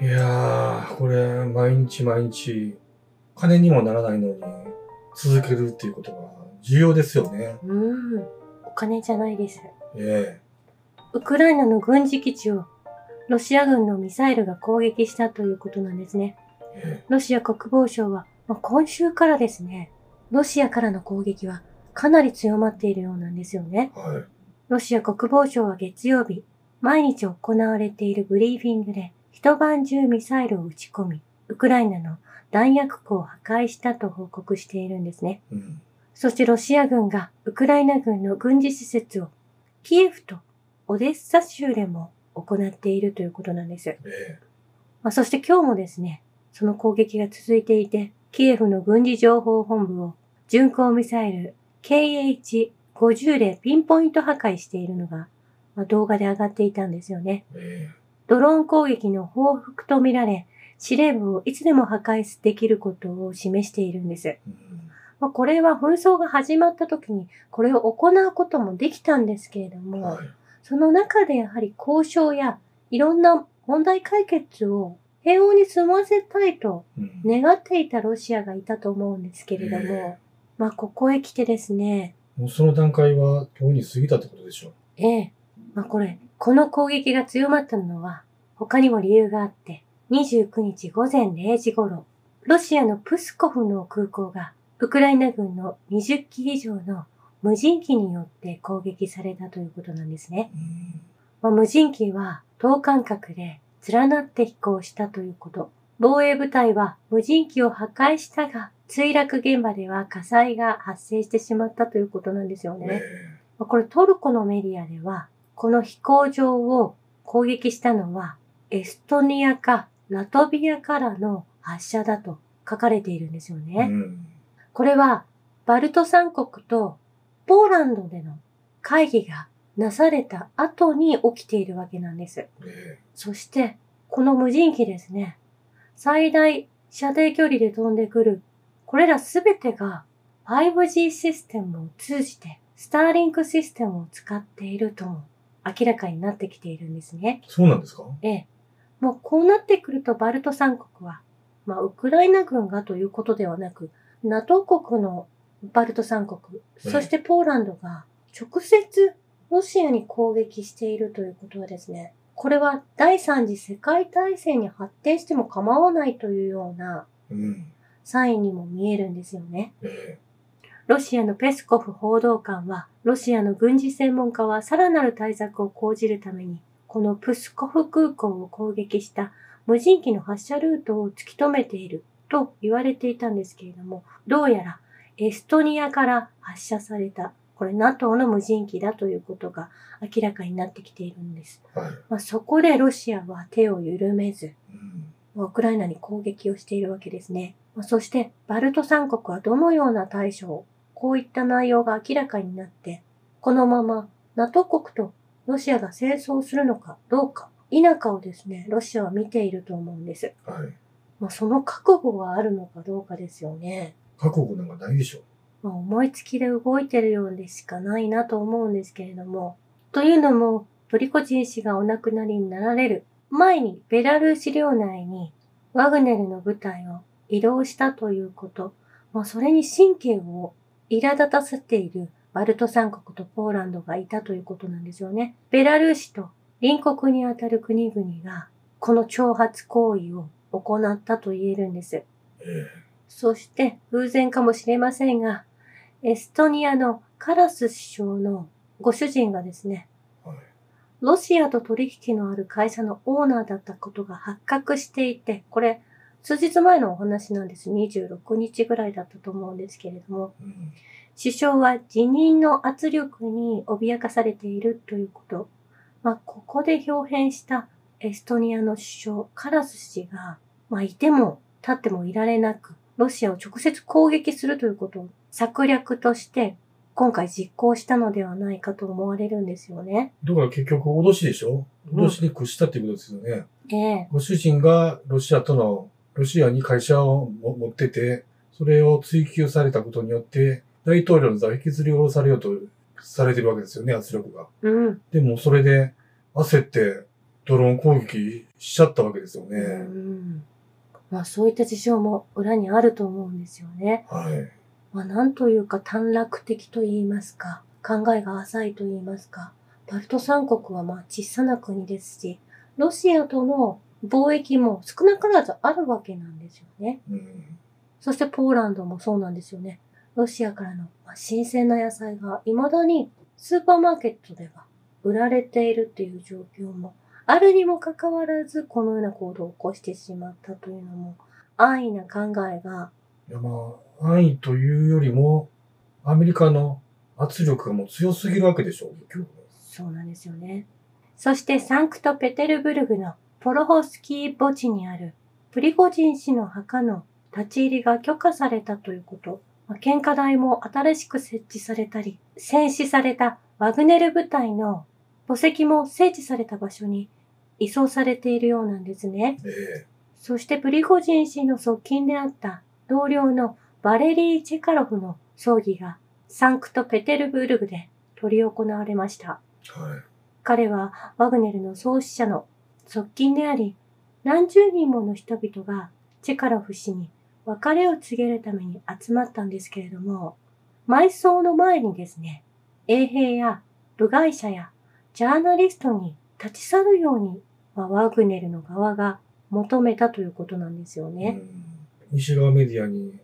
いやー、これ、毎日毎日、金にもならないのに、続けるっていうことが重要ですよね。うん。お金じゃないです。えウクライナの軍事基地をロシア軍のミサイルが攻撃したということなんですね。ええロシア国防省は、まあ、今週からですね、ロシアからの攻撃はかなり強まっているようなんですよね。えはい。ロシア国防省は月曜日、毎日行われているブリーフィングで一晩中ミサイルを撃ち込み、ウクライナの弾薬庫を破壊したと報告しているんですね。うん。そしてロシア軍がウクライナ軍の軍事施設をキエフとオデッサ州でも行っているということなんです。ええまあ、そして今日もですね、その攻撃が続いていて、キエフの軍事情報本部を巡航ミサイル KH-50 でピンポイント破壊しているのが、まあ、動画で上がっていたんですよね。えドローン攻撃の報復とみられ、司令部をいつでも破壊できることを示しているんです。まあ、これは紛争が始まった時にこれを行うこともできたんですけれども、はい。その中でやはり交渉やいろんな問題解決を平穏に済ませたいとうん願っていたロシアがいたと思うんですけれども、えまあここへ来てですね、もうその段階は今日に過ぎたってことでしょう。ええ、まあこれ、この攻撃が強まったのは他にも理由があって、29日午前0時頃、ロシアのプスコフの空港がウクライナ軍の20機以上の無人機によって攻撃されたということなんですね。うんまあ、無人機は等間隔で連なって飛行したということ。防衛部隊は無人機を破壊したが、墜落現場では火災が発生してしまったということなんですよね。これトルコのメディアでは、この飛行場を攻撃したのは、エストニアかラトビアからの発射だと書かれているんですよえね。うんこれは、バルト三国とポーランドでの会議がなされた後に起きているわけなんです。えそして、この無人機ですね、最大射程距離で飛んでくる、これらすべてが 5G システムを通じて、スターリンクシステムを使っているとも明らかになってきているんですね。そうなんですか？ええ。もうこうなってくるとバルト三国は、まあ、ウクライナ軍がということではなく、NATO 国のバルト三国、うんそしてポーランドが直接ロシアに攻撃しているということはですね、これは第三次世界大戦に発展しても構わないというようなうん。サインにも見えるんですよね。えロシアのペスコフ報道官は、ロシアの軍事専門家はさらなる対策を講じるために、このプスコフ空港を攻撃した無人機の発射ルートを突き止めていると言われていたんですけれども、どうやらエストニアから発射された、これ NATO の無人機だということが明らかになってきているんです。えはい。まあ、そこでロシアは手を緩めず、うんウクライナに攻撃をしているわけですね。まあそして、バルト三国はどのような対処を、こういった内容が明らかになって、このまま NATO 国とロシアが戦争するのかどうか、否かをですね、ロシアは見ていると思うんです。はい。まあ、その覚悟があるのかどうかですよね。覚悟なんかないでしょまあ、思いつきで動いてるようでしかないなと思うんですけれども。というのも、プリコジン氏がお亡くなりになられる前にベラルーシ領内にワグネルの部隊を移動したということ、まあ、それに神経を苛立たせているバルト三国とポーランドがいたということなんですよね。ベラルーシと隣国にあたる国々がこの挑発行為を行ったと言えるんです。ええそして偶然かもしれませんが、エストニアのカラス首相のご主人がですね、はい。ロシアと取引のある会社のオーナーだったことが発覚していて、これ、数日前のお話なんです。26日ぐらいだったと思うんですけれども、うん首相は辞任の圧力に脅かされているということ。まあ、ここで表変したエストニアの首相、カラス氏が、まあ、いても立ってもいられなく、ロシアを直接攻撃するということを策略として、今回実行したのではないかと思われるんですよね。だから結局脅しでしょ？うん脅しに屈したっていうことですよね。ええご主人がロシアとの、ロシアに会社をも持ってて、それを追求されたことによって、大統領の座を引きずり下ろされようとされてるわけですよね、圧力が。うん。でもそれで焦って、ドローン攻撃しちゃったわけですよね。うんまあそういった事情も裏にあると思うんですよね。はい。まあなんというか短絡的と言いますか、考えが浅いと言いますか、バルト三国はまあ小さな国ですし、ロシアとの貿易も少なからずあるわけなんですよね。うん。そしてポーランドもそうなんですよね。ロシアからのまあ新鮮な野菜が未だにスーパーマーケットでは売られているっていう状況もあるにもかかわらずこのような行動を起こしてしまったというのも安易な考えがいやまあ、安易というよりも、アメリカの圧力がもう強すぎるわけでしょう。そうなんですよね。そしてサンクトペテルブルグのポロホスキー墓地にあるプリゴジン氏の墓の立ち入りが許可されたということ。まあ献花台も新しく設置されたり、戦死されたワグネル部隊の墓石も整地された場所に移送されているようなんですね。えそしてプリゴジン氏の側近であった同僚のバレリー・チェカロフの葬儀がサンクトペテルブルグで執り行われました。えはい。彼はワグネルの創始者の側近であり、何十人もの人々がチェカロフ氏に別れを告げるために集まったんですけれども、埋葬の前にですね、衛兵や部外者やジャーナリストに立ち去るように、まあワグネルの側が求めたということなんですよね。うん西側メディアに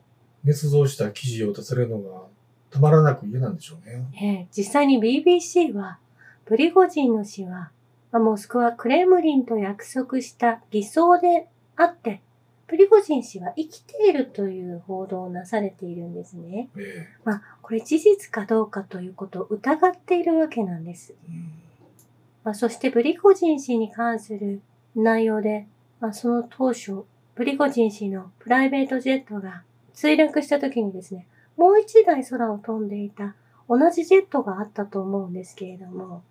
捏造した記事を出されるのがたまらなく嫌なんでしょうね。ええ実際に BBC は、プリゴジンの死は、まあモスクワクレムリンと約束した偽装であって、プリゴジン氏は生きているという報道をなされているんですね。えまあ、これ事実かどうかということを疑っているわけなんです。まあ、そしてプリゴジン氏に関する内容で、まあ、その当初、プリゴジン氏のプライベートジェットが墜落した時にですね、もう一台空を飛んでいた同じジェットがあったと思うんですけれども、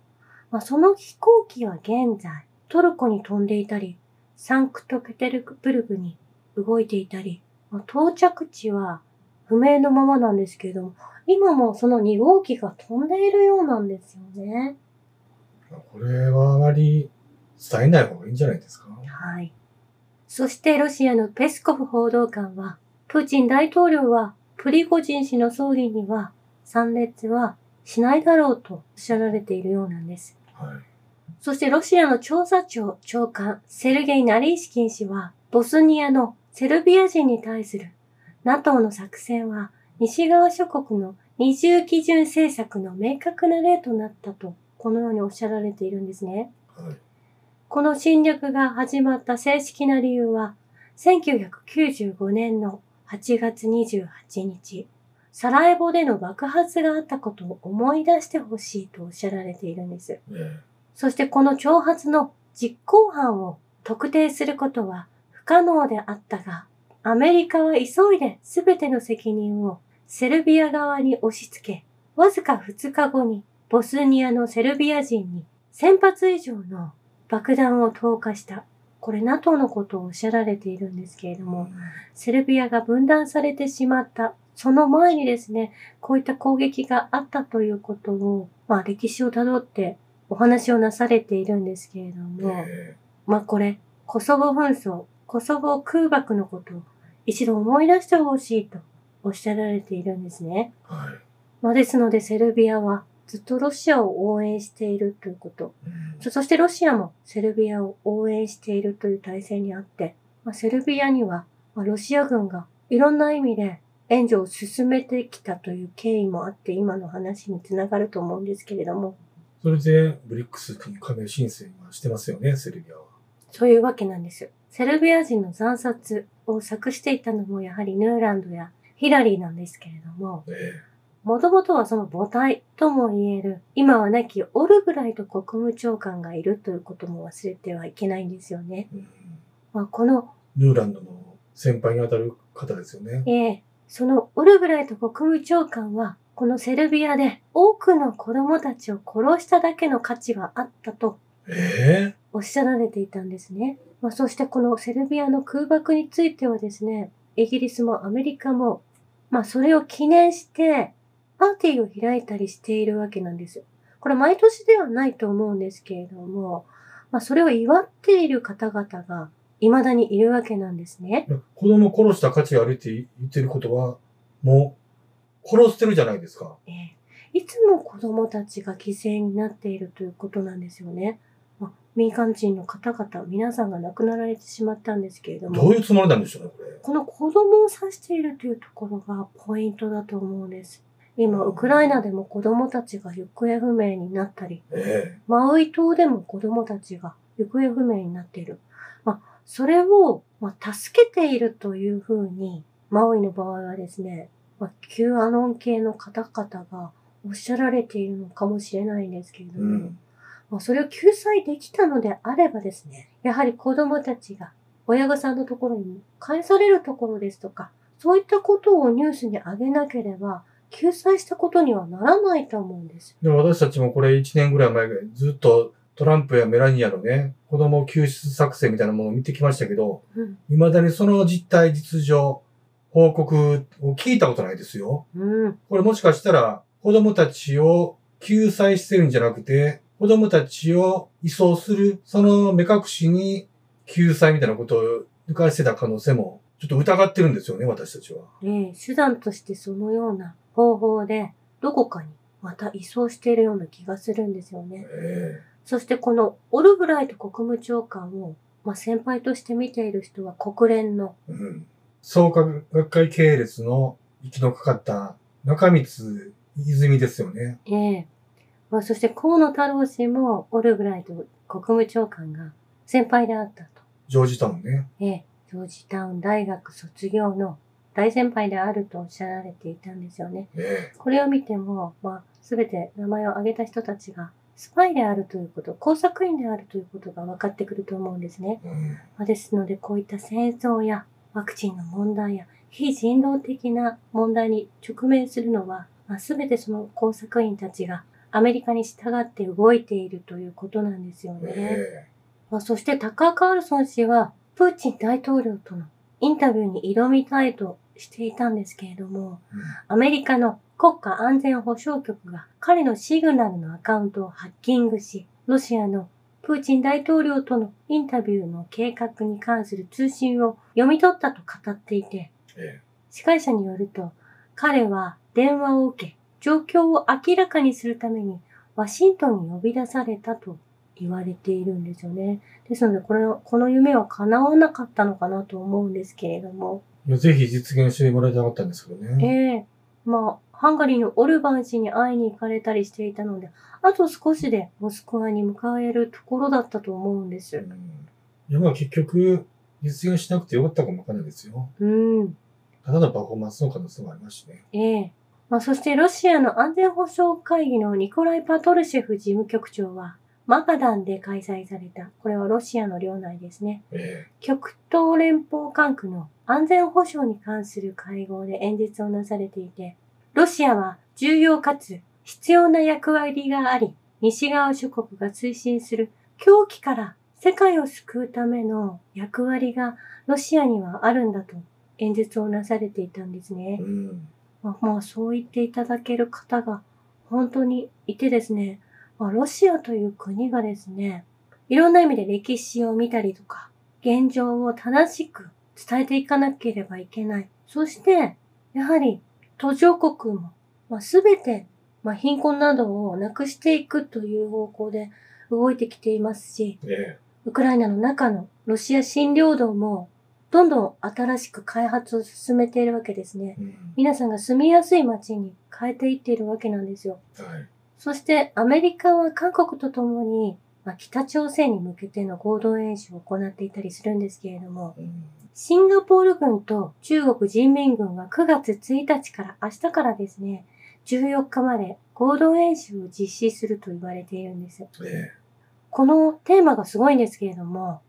まあ、その飛行機は現在トルコに飛んでいたり、サンクトペテルブルグに動いていたり、まあ到着地は不明のままなんですけれども、今もその2号機が飛んでいるようなんですよね。これはあまり伝えない方がいいんじゃないですか。はい。そしてロシアのペスコフ報道官は、プーチン大統領はプリゴジン氏の葬儀には参列はしないだろうとおっしゃられているようなんです。はい。そしてロシアの調査庁長官セルゲイ・ナリーシキン氏は、ボスニアのセルビア人に対する NATO の作戦は西側諸国の二重基準政策の明確な例となったと、このようにおっしゃられているんですね。はい。この侵略が始まった正式な理由は、1995年の8月28日、サラエボでの爆発があったことを思い出してほしいとおっしゃられているんです。ええそしてこの挑発の実行犯を特定することは不可能であったが、アメリカは急いで全ての責任をセルビア側に押し付け、わずか2日後にボスニアのセルビア人に1000発以上の爆弾を投下した。これ NATO のことをおっしゃられているんですけれども、セルビアが分断されてしまった。その前にですね、こういった攻撃があったということを、まあ歴史をたどってお話をなされているんですけれども、えまあこれ、コソボ紛争、コソボ空爆のことを一度思い出してほしいとおっしゃられているんですね。えはい。まあですのでセルビアはずっとロシアを応援しているということ。うんそそしてロシアもセルビアを応援しているという体制にあって、まあ、セルビアには、まあ、ロシア軍がいろんな意味で援助を進めてきたという経緯もあって、今の話につながると思うんですけれども、それで、ブリックスに加盟申請はしてますよね、セルビアは。そういうわけなんですよ。セルビア人の惨殺を作していたのもやはりヌーランドやヒラリーなんですけれども、えもともとはその母体とも言える、今は亡きオルブライト国務長官がいるということも忘れてはいけないんですよね。えうんまあ、このヌーランドの先輩にあたる方ですよね。ええそのオルブライト国務長官は、このセルビアで多くの子供たちを殺しただけの価値はあったとええ？おっしゃられていたんですね。まあ、そしてこのセルビアの空爆についてはですね、イギリスもアメリカも、まあそれを記念して、パーティーを開いたりしているわけなんですよ。これ毎年ではないと思うんですけれども、まあ、それを祝っている方々が未だにいるわけなんですね。子供殺した価値があるって言ってることは、もう、殺してるじゃないですか。ええいつも子供たちが犠牲になっているということなんですよね。まあ、民間人の方々、皆さんが亡くなられてしまったんですけれども。どういうつもりなんでしょうね、これ。この子供を指しているというところがポイントだと思うんです。今、ウクライナでも子供たちが行方不明になったり、えマウイ島でも子供たちが行方不明になっている。まあ、それを、まあ、助けているというふうに、マウイの場合はですね、まあ、旧アノン系の方々がおっしゃられているのかもしれないんですけれども、うん。まあ、それを救済できたのであればですね、やはり子供たちが親御さんのところに返されるところですとか、そういったことをニュースに上げなければ、救済したことにはならないと思うんです。でも私たちもこれ1年ぐらい前ずっとトランプやメラニアのね、子供救出作戦みたいなものを見てきましたけど、うん。未だにその実態実情、報告を聞いたことないですよ。うん。これもしかしたら子供たちを救済してるんじゃなくて、子供たちを移送する、その目隠しに救済みたいなことを抜かしてた可能性もちょっと疑ってるんですよね、私たちは。ええ手段としてそのような方法で、どこかにまた移送しているような気がするんですよね。えそしてこのオルブライト国務長官を、まあ、先輩として見ている人は国連の、えうん。創価学会系列の息のかかった中光泉ですよね。ええまあ、そして河野太郎氏もオルブライト国務長官が先輩であったと。ジョージタウンね。ええジョージタウン大学卒業の大先輩であるとおっしゃられていたんですよね。えこれを見ても、まあ、すべて名前を挙げた人たちがスパイであるということ、工作員であるということが分かってくると思うんですね。えうん。まあ、ですので、こういった戦争やワクチンの問題や非人道的な問題に直面するのは、まあ、全てその工作員たちがアメリカに従って動いているということなんですよね。えまあ、そしてタッカー・カールソン氏は、プーチン大統領とのインタビューに挑みたいとしていたんですけれども、えうんアメリカの国家安全保障局が彼のシグナルのアカウントをハッキングし、ロシアのプーチン大統領とのインタビューの計画に関する通信を読み取ったと語っていて、え司会者によると、彼は電話を受け、状況を明らかにするためにワシントンに呼び出されたと言われているんですよね。ですので、これを、この夢は叶わなかったのかなと思うんですけれども、いやぜひ実現してもらいたかったんですけどえね。えまあ、ハンガリーのオルバン氏に会いに行かれたりしていたので、あと少しでモスクワに向かえるところだったと思うんです。うんいや、まあ結局、実現しなくてよかったかもわかんないですよ。うん。ただのパフォーマンスの可能性もありますしね。ええまあ、そしてロシアの安全保障会議のニコライ・パトルシェフ事務局長は、マガダンで開催された、これはロシアの領内ですね。え極東連邦管区の安全保障に関する会合で演説をなされていて、ロシアは重要かつ必要な役割があり、西側諸国が推進する狂気から世界を救うための役割がロシアにはあるんだと演説をなされていたんですねえ。うん。まあ、まあそう言っていただける方が本当にいてですね、まあ、ロシアという国がですね、いろんな意味で歴史を見たりとか、現状を正しく伝えていかなければいけない。そして、やはり途上国も、まあ、全て、まあ、貧困などをなくしていくという方向で動いてきていますし、えウクライナの中のロシア新領土も、どんどん新しく開発を進めているわけですねえ。うん。皆さんが住みやすい街に変えていっているわけなんですよ。はい。そしてアメリカは韓国と共に、まあ、北朝鮮に向けての合同演習を行っていたりするんですけれども、うん。シンガポール軍と中国人民軍は9月1日から明日からですね、14日まで合同演習を実施すると言われているんです。えこのテーマがすごいんですけれども、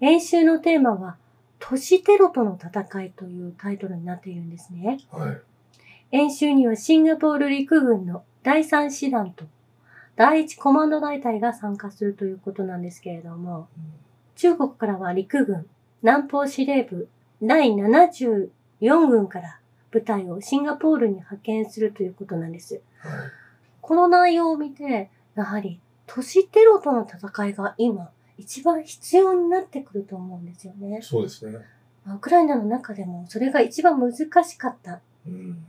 演習のテーマは都市テロとの戦いというタイトルになっているんですね。えはい。演習にはシンガポール陸軍の第3師団と第1コマンド大隊が参加するということなんですけれども、中国からは陸軍南方司令部第74軍から部隊をシンガポールに派遣するということなんです。この内容を見て、やはり都市テロとの戦いが今一番必要になってくると思うんですよね。そうですね。ウクライナの中でもそれが一番難しかった。うん。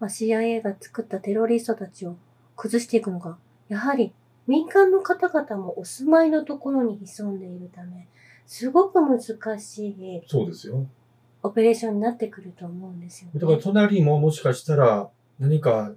まあ、CIA が作ったテロリストたちを崩していくのが、やはり民間の方々もお住まいのところに潜んでいるため、すごく難しいそうですよ。オペレーションになってくると思うんですよ、だからね。隣にももしかしたら何か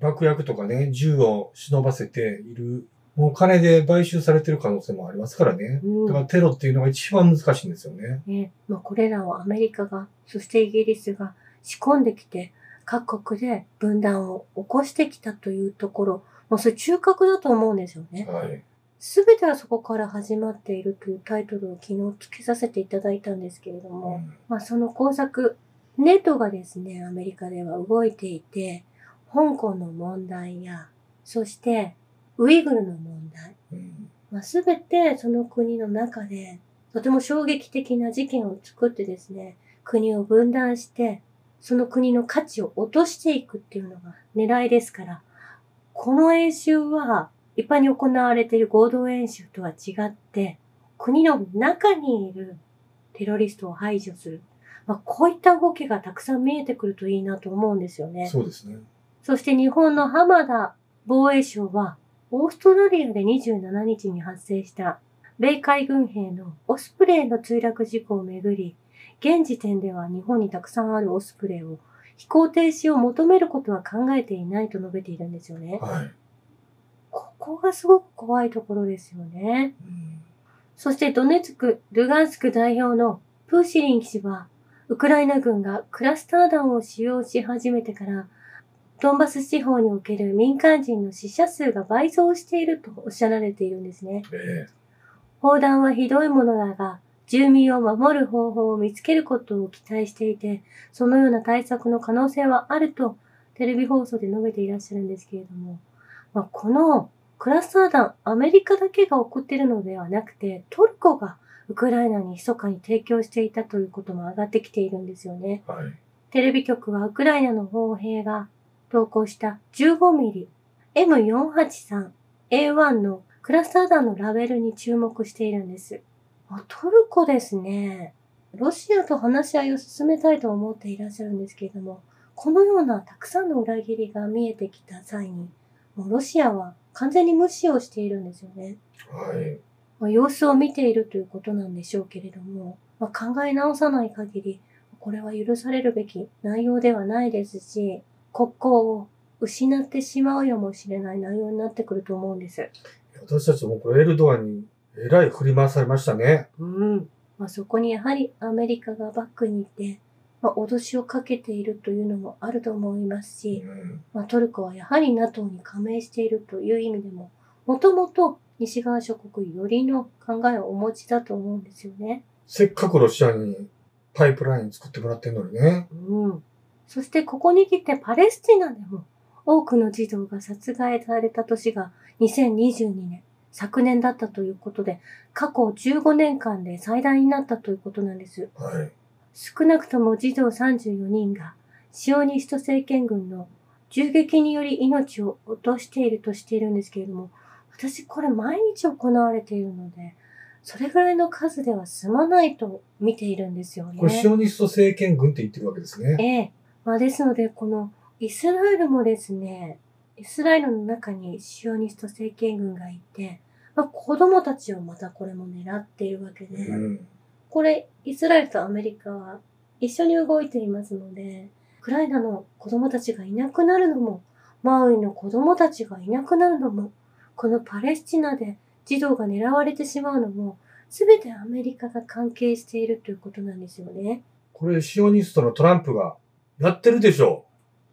爆薬とかね、銃を忍ばせている、もう金で買収されてる可能性もありますからね。うんだからテロっていうのが一番難しいんですよね。ねまあ、これらをアメリカが、そしてイギリスが仕込んできて、各国で分断を起こしてきたというところ、もうそれ中核だと思うんですよね。はい。すべてはそこから始まっているというタイトルを昨日付けさせていただいたんですけれども、うんまあその工作、ネットがですね、アメリカでは動いていて、香港の問題や、そしてウイグルの問題、うんまあ、全てその国の中でとても衝撃的な事件を作ってですね、国を分断して、その国の価値を落としていくっていうのが狙いですから、この演習は一般に行われている合同演習とは違って、国の中にいるテロリストを排除する。まあ、こういった動きがたくさん見えてくるといいなと思うんですよね。そうですね。そして日本の浜田防衛省は、オーストラリアで27日に発生した米海軍兵のオスプレイの墜落事故をめぐり、現時点では日本にたくさんあるオスプレイを飛行停止を求めることは考えていないと述べているんですよね。はい。ここがすごく怖いところですよね。うんそしてドネツク、ルガンスク代表のプーシリン氏は、ウクライナ軍がクラスター弾を使用し始めてから、ドンバス地方における民間人の死者数が倍増しているとおっしゃられているんですね。え砲弾はひどいものだが、住民を守る方法を見つけることを期待していて、そのような対策の可能性はあるとテレビ放送で述べていらっしゃるんですけれども、まあ、このクラスター弾、アメリカだけが送っているのではなくて、トルコがウクライナに密かに提供していたということも上がってきているんですよね。えはい。テレビ局はウクライナの砲兵が投稿した15ミリ M483A1 のクラスター弾のラベルに注目しているんです。あトルコですね。ロシアと話し合いを進めたいと思っていらっしゃるんですけれども、このようなたくさんの裏切りが見えてきた際に、もうロシアは完全に無視をしているんですよね。はい。まあ、様子を見ているということなんでしょうけれども、まあ、考え直さない限り、これは許されるべき内容ではないですし、国交を失ってしまうやもしれない内容になってくると思うんです。私たちもこれエルドアンにえらい振り回されましたね。うん。まあ、そこにやはりアメリカがバックにいて、まあ、脅しをかけているというのもあると思いますうし、んまあ、トルコはやはり NATO に加盟しているという意味でも、もともと西側諸国よりの考えをお持ちだと思うんですよね。せっかくロシアにパイプライン作ってもらってんのにね。うん。そしてここに来てパレスチナでも多くの児童が殺害された年が2022年、昨年だったということで、過去15年間で最大になったということなんです。はい。少なくとも児童34人が、シオニスト政権軍の銃撃により命を落としているとしているんですけれども、私これ毎日行われているので、それぐらいの数では済まないと見ているんですよね。これシオニスト政権軍って言ってるわけですね。ええ。まあですので、このイスラエルもですね、イスラエルの中にシオニスト政権軍がいて、まあ、子供たちをまたこれも狙っているわけで、うん。これ、イスラエルとアメリカは一緒に動いていますので、ウクライナの子供たちがいなくなるのも、マウイの子供たちがいなくなるのも、このパレスチナで児童が狙われてしまうのも、すべてアメリカが関係しているということなんですよね。これシオニストのトランプがやってるでしょ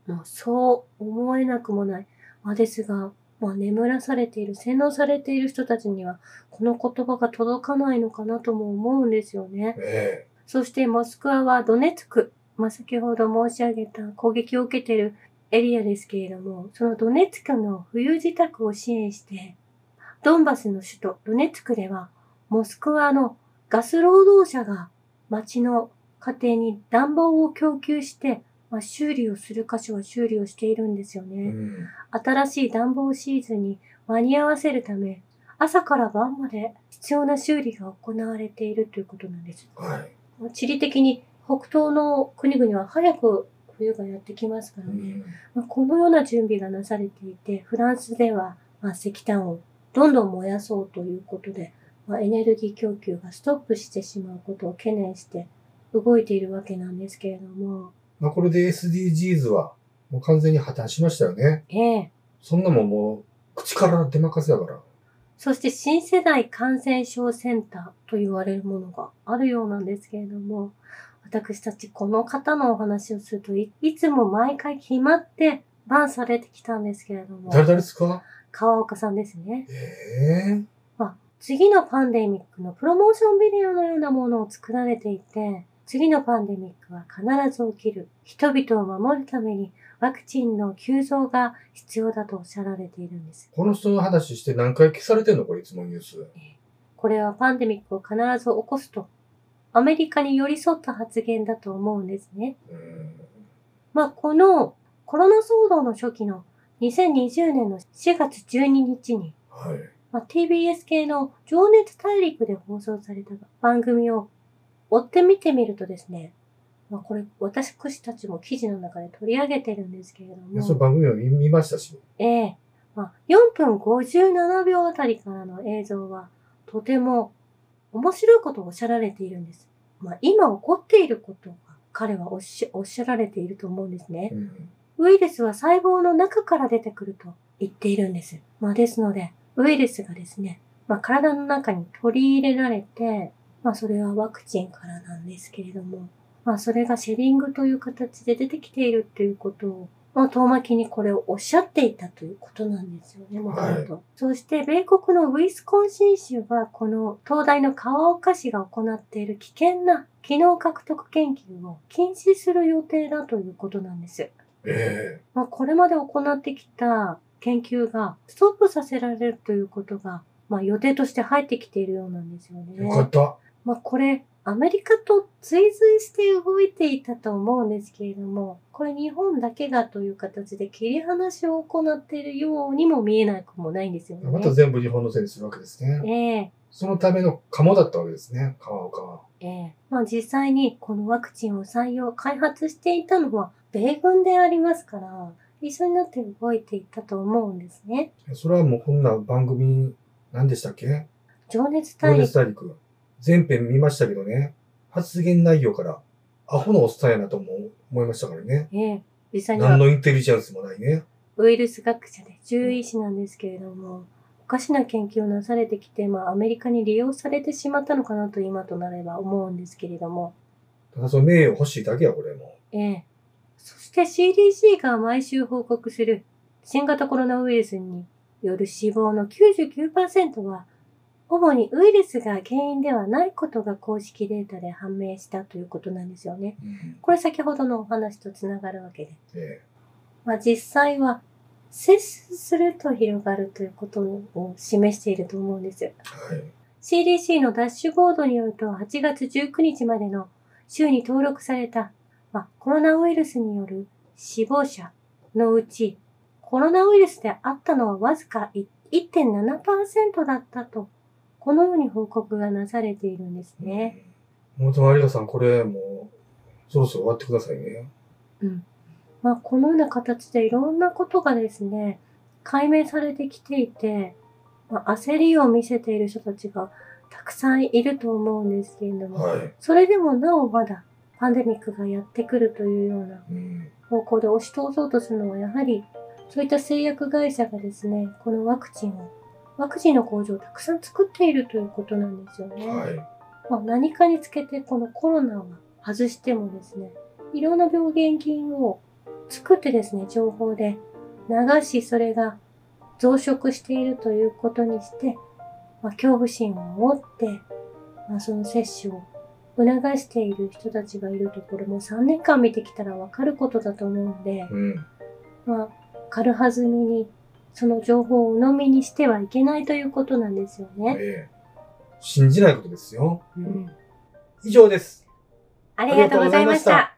もうそう思えなくもない。まあ、ですが、まあ、眠らされている、洗脳されている人たちには、この言葉が届かないのかなとも思うんですよね。う。えそして、モスクワはドネツク、まあ、先ほど申し上げた攻撃を受けているエリアですけれども、そのドネツクの富裕自宅を支援して、ドンバスの首都ドネツクでは、モスクワのガス労働者が町の家庭に暖房を供給して、まあ、修理をする箇所は修理をしているんですよえね。うん。新しい暖房シーズンに間に合わせるため、朝から晩まで必要な修理が行われているということなんです。はい。地理的に北東の国々は早く冬がやってきますからね。うんまあ、このような準備がなされていて、フランスでは、まあ、石炭をどんどん燃やそうということで、まあ、エネルギー供給がストップしてしまうことを懸念して動いているわけなんですけれども、まあこれで SDGs はもう完全に破綻しましたよね。ええそんなもんもう口から出まかせだから。そして新世代感染症センターと言われるものがあるようなんですけれども、私たちこの方のお話をするとい、いつも毎回決まってバンされてきたんですけれども、誰々ですか？川岡さんですね。ええまあ、次のパンデミックのプロモーションビデオのようなものを作られていて、次のパンデミックは必ず起きる。人々を守るためにワクチンの急増が必要だとおっしゃられているんです。この人の話して何回消されてんの？これいつもニュース。これはパンデミックを必ず起こすと、アメリカに寄り添った発言だと思うんですね。うんまあ、このコロナ騒動の初期の2020年の4月12日に、はい。まあ、TBS 系の情熱大陸で放送された番組を追って見てみるとですね、まあ、これ私たちも記事の中で取り上げてるんですけれどいやそのも、番組を見見ましたし。ええまあ、4分57秒あたりからの映像はとても面白いことをおっしゃられているんです。まあ、今起こっていることが彼はおっしおっしゃられていると思うんですね。うんウイルスは細胞の中から出てくると言っているんです。まあですので、ウイルスがですね、まあ体の中に取り入れられて、まあそれはワクチンからなんですけれども、まあそれがシェリングという形で出てきているということを、まあ遠巻きにこれをおっしゃっていたということなんですよね、もともと。そして米国のウィスコンシン州はこの東大の川岡市が行っている危険な機能獲得研究を禁止する予定だということなんです。えまあ、これまで行ってきた研究がストップさせられるということが、まあ、予定として入ってきているようなんですよえよかっね。た。まあ、これ、アメリカと追随して動いていたと思うんですけれども、これ日本だけがという形で切り離しを行っているようにも見えなくもないんですよまたね。全部日本のせいにするわけですね。ええそのための鴨だったわけですね、川岡は。ええまあ実際にこのワクチンを採用、開発していたのは米軍でありますから、一緒になって動いていたと思うんですね。それはもうこんな番組、何でしたっけ？情熱情大陸熱大陸。全編見ましたけどね、発言内容から、アホのおっさんやなとも思いましたからね。ええ、実際には何のインテリジェンスもないね。ウイルス学者で獣医師なんですけれども、おかしな研究をなされてきて、まあアメリカに利用されてしまったのかなと今となれば思うんですけれども、ただその名誉欲しいだけや、これもええ。そして CDC が毎週報告する新型コロナウイルスによる死亡の99%は、主にウイルスが原因ではないことが公式データで判明したということなんですよね。う。うん。これ先ほどのお話とつながるわけで。えまあ、実際は接すると広がるということを示していると思うんです。えはい。CDC のダッシュボードによると8月19日までの週に登録された、まあ、コロナウイルスによる死亡者のうちコロナウイルスであったのはわずかい1.7%だったと、このように報告がなされているんですね。うん。本当は有賀さん、これもう、そろそろ終わってくださいね。まあ、このような形でいろんなことがですね、解明されてきていて、まあ、焦りを見せている人たちがたくさんいると思うんですけれども、はい。それでもなおまだパンデミックがやってくるというようなうん。方向で押し通そうとするのはやはりそういった製薬会社がですね、このワクチンを、ワクチンの工場をたくさん作っているということなんですよね。はい。まあ、何かにつけてこのコロナを外してもですね、いろんな病原菌を作ってですね、情報で流し、それが増殖しているということにして、まあ、恐怖心を持って、まあ、その接種を促している人たちがいるところも3年間見てきたらわかることだと思うんで、うん。まあ、軽はずみにその情報を鵜呑みにしてはいけないということなんですよね。ええ信じないことですよ。うん、以上です。ありがとうございました。